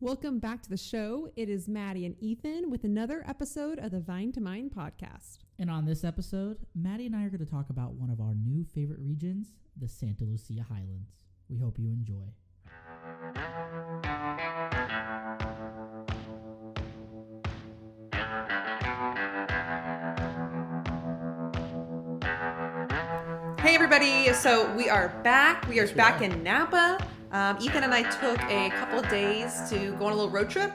Welcome back to the show. It is Maddie and Ethan with another episode of the Vine to Mine podcast. And on this episode, Maddie and I are going to talk about one of our new favorite regions, the Santa Lucia Highlands. We hope you enjoy. Hey, everybody. So we are back. We are Yes, we back are. in Napa. Um, Ethan and I took a couple days to go on a little road trip.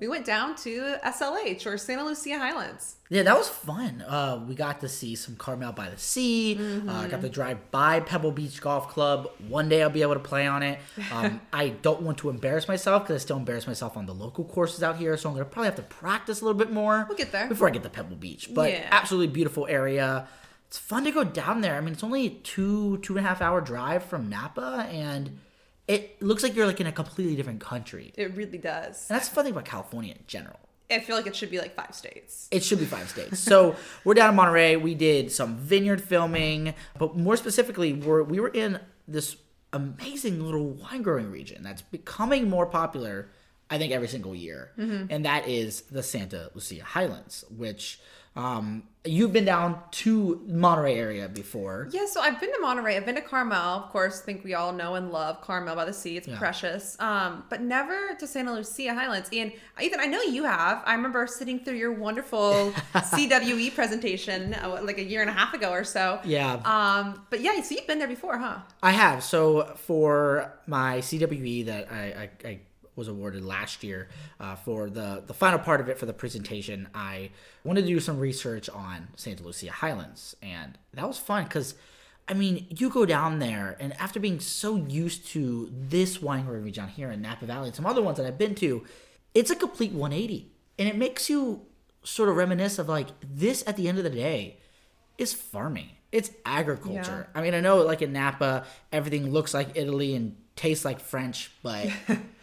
We went down to SLH or Santa Lucia Highlands. Yeah, that was fun. Uh, we got to see some Carmel by the Sea. Uh, got to drive by Pebble Beach Golf Club. One day I'll be able to play on it. Um, I don't want to embarrass myself because I still embarrass myself on the local courses out here. So I'm going to probably have to practice a little bit more. We'll get there. Before I get to Pebble Beach. But Yeah. absolutely beautiful area. It's fun to go down there. I mean, it's only a two, two and a half hour drive from Napa. And it looks like you're like in a completely different country. It really does. And that's the fun thing about California in general. I feel like it should be like five states. It should be five states. So we're down in Monterey. We did some vineyard filming, but more specifically, we're, we were in this amazing little wine growing region that's becoming more popular, I think, every single year. Mm-hmm. And that is the Santa Lucia Highlands, which um, you've been down to Monterey area before. Yeah, so I've been to Monterey. I've been to Carmel. Of course, I think we all know and love Carmel by the Sea. It's Yeah. precious. Um, but never to Santa Lucia Highlands. And Ethan, I know you have. I remember sitting through your wonderful CWE presentation uh, like a year and a half ago or so. Yeah. Um, but yeah, so you've been there before, huh? I have. So for my CWE that I, I, I was awarded last year uh, for the the final part of it for the presentation, I wanted to do some research on Santa Lucia Highlands, and that was fun because. I mean, you go down there, and after being so used to this wine region here in Napa Valley and some other ones that I've been to, it's a complete 180. And it makes you sort of reminisce of like this at the end of the day is farming. It's agriculture. I mean, I know like in Napa, everything looks like Italy and tastes like French, but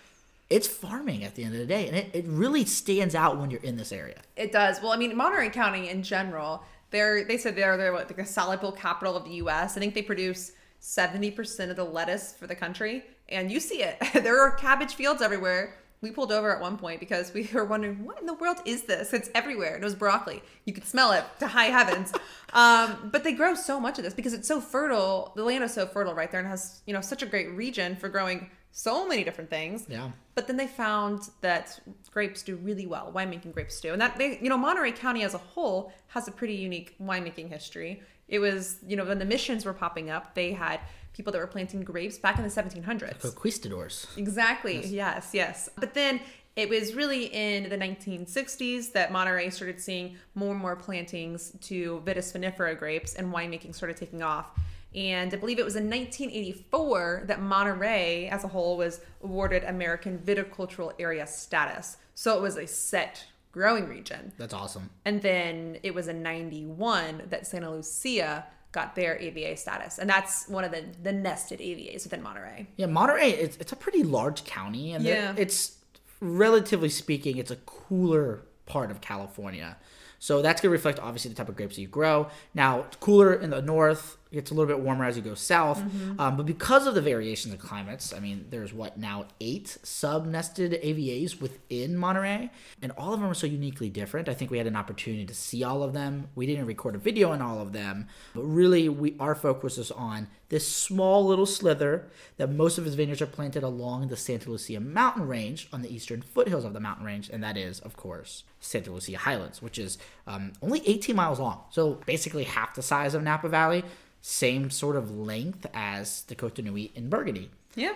it's farming at the end of the day. And it, it really stands out when you're in this area. It does. Well, I mean, Monterey County in general, they're they said they're they're what, like the salad bowl capital of the U.S. I think they produce seventy percent of the lettuce for the country, and you see it. there are cabbage fields everywhere. We pulled over at one point because we were wondering what in the world is this? It's everywhere. And it was broccoli. You could smell it to high heavens. um, but they grow so much of this because it's so fertile. The land is so fertile right there and has you know such a great region for growing so many different things. Yeah. But then they found that grapes do really well. Winemaking grapes do, and that they, you know, Monterey County as a whole has a pretty unique winemaking history. It was, you know, when the missions were popping up, they had people that were planting grapes back in the 1700s. Conquistadors. Exactly. Yes. yes, But then it was really in the 1960s that Monterey started seeing more and more plantings to Vitis vinifera grapes, and winemaking started taking off. And I believe it was in 1984 that Monterey, as a whole, was awarded American Viticultural Area status. So it was a set growing region. That's awesome. And then it was in 91 that Santa Lucia got their AVA status. And that's one of the, the nested AVAs within Monterey. Yeah, Monterey, it's, it's a pretty large county. And Yeah. it's, relatively speaking, it's a cooler part of California. So that's going to reflect obviously the type of grapes that you grow. Now, it's cooler in the north. Gets a little bit warmer as you go south. Um, but because of the variations in climates, I mean, there's what now eight sub-nested AVAs within Monterey, and all of them are so uniquely different. I think we had an opportunity to see all of them. We didn't record a video on all of them, but really, we our focus is on this small little slither that most of his vineyards are planted along the Santa Lucia mountain range on the eastern foothills of the mountain range, and that is, of course, Santa Lucia Highlands, which is um, only 18 miles long. So basically half the size of Napa Valley, same sort of length as the Cote de Nuits in Burgundy. Yeah.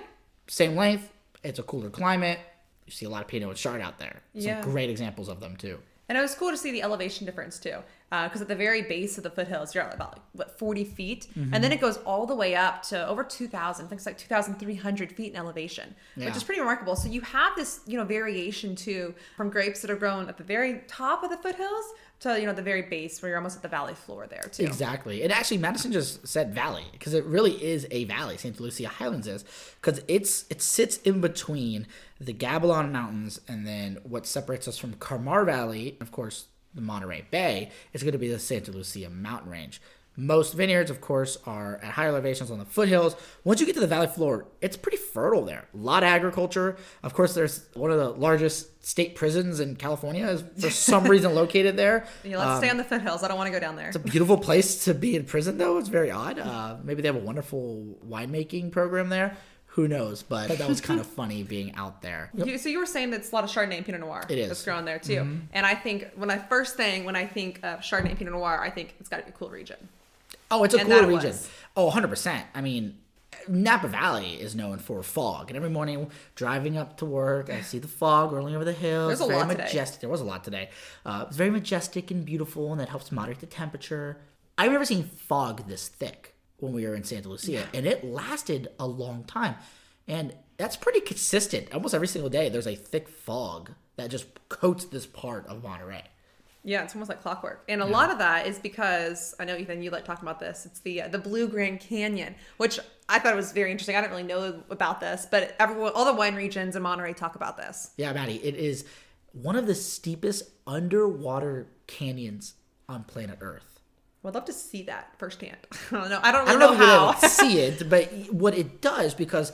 Same length, it's a cooler climate. You see a lot of Pinot and Chard out there. Some Yeah. great examples of them too. And it was cool to see the elevation difference too, Uh, because at the very base of the foothills, you're at about like, what 40 feet, and mm-hmm. then it goes all the way up to over 2,000. I think it's like 2,300 feet in elevation, which is pretty remarkable. So you have this, you know, variation too from grapes that are grown at the very top of the foothills to you know the very base where you're almost at the valley floor there too. Exactly. And actually, Madison just said valley because it really is a valley. Saint Lucia Highlands is because it's it sits in between the Gabilan Mountains and then what separates us from Carmel Valley, of course, the Monterey Bay, is going to be the Santa Lucia mountain range. Most vineyards, of course, are at higher elevations on the foothills. Once you get to the valley floor, it's pretty fertile there. A lot of agriculture. Of course, there's one of the largest state prisons in California is for some reason located there. Yeah, let's stay on the foothills. I don't want to go down there. It's a beautiful place to be in prison, though. It's very odd. Uh, maybe they have a wonderful winemaking program there. Who knows? But that was kind of funny being out there. You, so you were saying that it's a lot of Chardonnay and Pinot Noir It is. Mm-hmm. that's grown there too. And I think when I first thing when I think of Chardonnay and Pinot Noir, I think it's got to be a cool region. Oh, it's a And cooler that it region. was. Oh, 100%. I mean, Napa Valley is known for fog. And every morning driving up to work, I see the fog rolling over the hills. There's a very lot today. There was a lot today. Uh, it's very majestic and beautiful, and that helps moderate the temperature. I've never seen fog this thick when we were in Santa Lucia, and it lasted a long time. And that's pretty consistent. Almost every single day, there's a thick fog that just coats this part of Monterey. Yeah, it's almost like clockwork, and a lot of that is because I know Ethan, you like talking about this. It's the uh, the Blue Grand Canyon, which I thought was very interesting. I didn't really know about this, but everyone, all the wine regions in Monterey talk about this. Yeah, Maddie, it is one of the steepest underwater canyons on planet Earth. I'd love to see that firsthand. I don't know. I don't I don't know know, how. able to see it, but what it does, because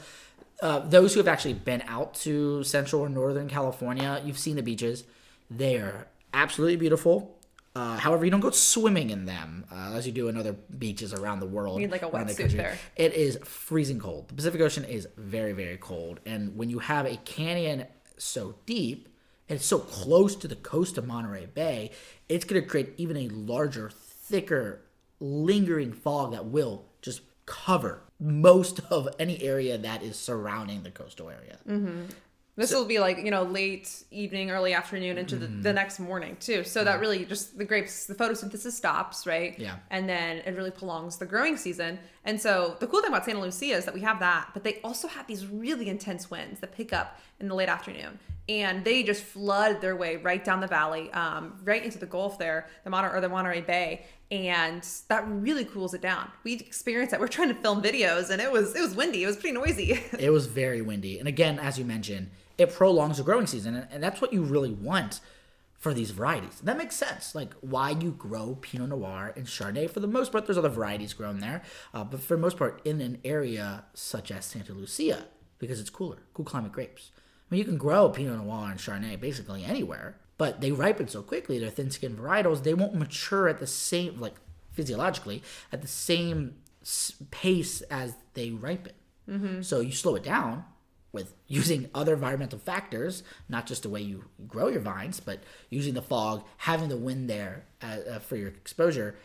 uh, those who have actually been out to Central or Northern California, you've seen the beaches. They're absolutely beautiful. Uh, however, you don't go swimming in them uh, as you do in other beaches around the world. You need, like, a around the there. It is freezing cold. The Pacific Ocean is very, very cold. And when you have a canyon so deep and it's so close to the coast of Monterey Bay, it's going to create even a larger, thicker, lingering fog that will just cover most of any area that is surrounding the coastal area. This will be like, you know, late evening, early afternoon into the, Mm-hmm. the next morning, too. So that really just the grapes, the photosynthesis stops, right? Yeah. And then it really prolongs the growing season. And so the cool thing about Santa Lucia is that we have that, but they also have these really intense winds that pick up in the late afternoon. And they just flood their way right down the valley, um, right into the Gulf there, the Mon- or the Monterey Bay. And that really cools it down. We experienced that. We're trying to film videos and it was it was windy. It was pretty noisy. it was very windy. And again, as you mentioned, it prolongs the growing season. And that's what you really want for these varieties. That makes sense. Like why you grow Pinot Noir and Chardonnay. For the most part, there's other varieties grown there. Uh, but for the most part, in an area such as Santa Lucia, because it's cooler, cool climate grapes. I mean, you can grow Pinot Noir and Chardonnay basically anywhere, but they ripen so quickly. They're thin-skinned varietals. They won't mature at the same, like physiologically, at the same pace as they ripen. So you slow it down with using other environmental factors, not just the way you grow your vines, but using the fog, having the wind there uh, uh, for your exposure,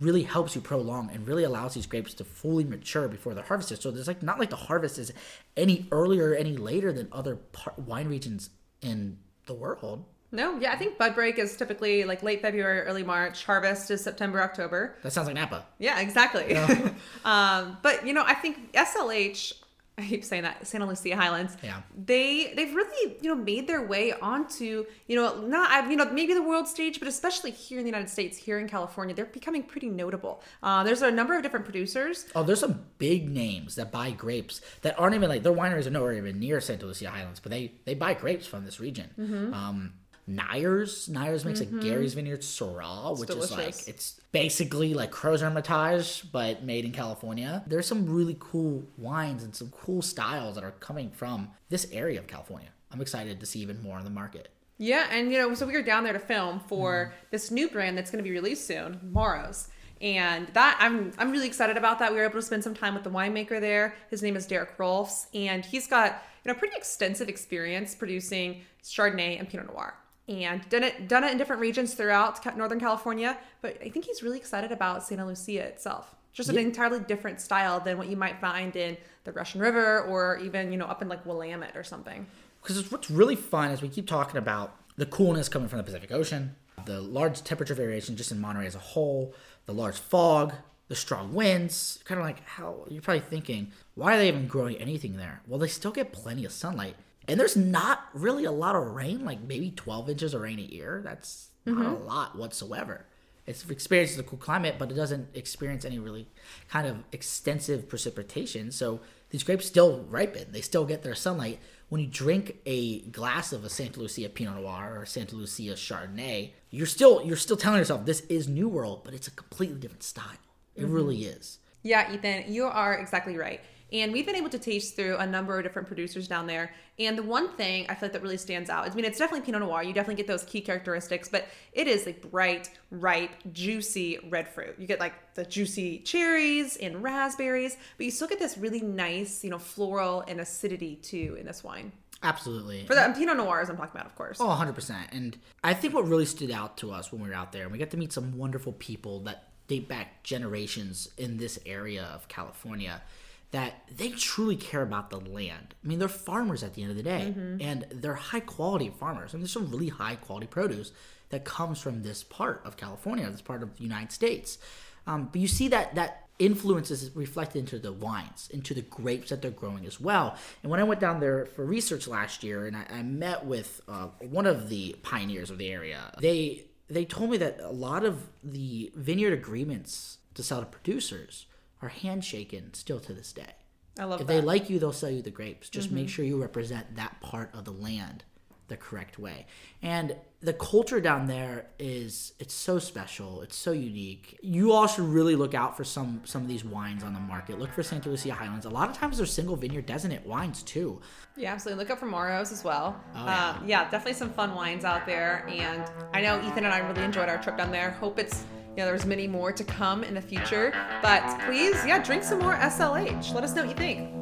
really helps you prolong and really allows these grapes to fully mature before the harvest. harvested. So there's like not like the harvest is any earlier or any later than other par- wine regions in the world. No, yeah, I think bud break is typically like late February, early March. Harvest is September, October. That sounds like Napa. Yeah, exactly. um, but you know, I think SLH. I keep saying that Santa Lucia Highlands. Yeah. They they've really you know made their way onto you know not you know maybe the world stage, but especially here in the United States, here in California, they're becoming pretty notable. Uh, there's a number of different producers. Oh, there's some big names that buy grapes that aren't even like their wineries are nowhere even near Santa Lucia Highlands, but they they buy grapes from this region. Mm-hmm. Um, Neyers, Neyers makes a mm-hmm. Gary's Vineyard Syrah, which is like it's basically like Crozes Hermitage but made in California. There's some really cool wines and some cool styles that are coming from this area of California. I'm excited to see even more on the market. Yeah, and you know, so we were down there to film for mm-hmm. this new brand that's going to be released soon, Moros. And that I'm I'm really excited about that. We were able to spend some time with the winemaker there. His name is Derek Rolfs, and he's got you know pretty extensive experience producing Chardonnay and Pinot Noir, and done it done it in different regions throughout Northern California. But I think he's really excited about Santa Lucia itself. Just an entirely different style than what you might find in the Russian River or even you know up in like Willamette or something. Because what's really fun is we keep talking about the coolness coming from the Pacific Ocean, the large temperature variation just in Monterey as a whole, the large fog, the strong winds. Kind of like how you're probably thinking, why are they even growing anything there? Well, they still get plenty of sunlight, and there's not really a lot of rain, like maybe 12 inches of rain a year. That's not mm-hmm. a lot whatsoever. It's experiences a cool climate, but it doesn't experience any really kind of extensive precipitation. So these grapes still ripen. They still get their sunlight. When you drink a glass of a Santa Lucia Pinot Noir or Santa Lucia Chardonnay, you're still you're still telling yourself this is New World, but it's a completely different style. It mm-hmm. really is. Yeah, Ethan, you are exactly right. And we've been able to taste through a number of different producers down there. And the one thing I feel like that really stands out, I mean, it's definitely Pinot Noir. You definitely get those key characteristics, but it is like bright, ripe, juicy red fruit. You get like the juicy cherries and raspberries, but you still get this really nice, you know, floral and acidity too in this wine. Absolutely. For the Pinot Noirs, I'm talking about, of course. Oh, 100%. And I think what really stood out to us when we were out there, and we got to meet some wonderful people that date back generations in this area of California, that they truly care about the land. I mean, they're farmers at the end of the day, and they're high quality farmers. And there's some really high quality produce that comes from this part of California, this part of the United States. Um, but you see that that influence is reflected into the wines, into the grapes that they're growing as well. And when I went down there for research last year, and I, I met with uh, one of the pioneers of the area, they they told me that a lot of the vineyard agreements to sell to producers are handshaken still to this day. I love If that. Mm-hmm. they like you, they'll sell you the grapes. Just make sure you represent that part of the land the correct way. And the culture down there is it's so special. It's so unique. You all should really look out for some some of these wines on the market. Look for Santa Lucia Highlands. A lot of times they're single vineyard designate wines too. Yeah, absolutely. Look out for Moros as well. Oh, yeah. Um, yeah, definitely some fun wines out there. And I know Ethan and I really enjoyed our trip down there. Hope it's, know, there's many more to come in the future. But please, yeah, drink some more SLH. Let us know what you think.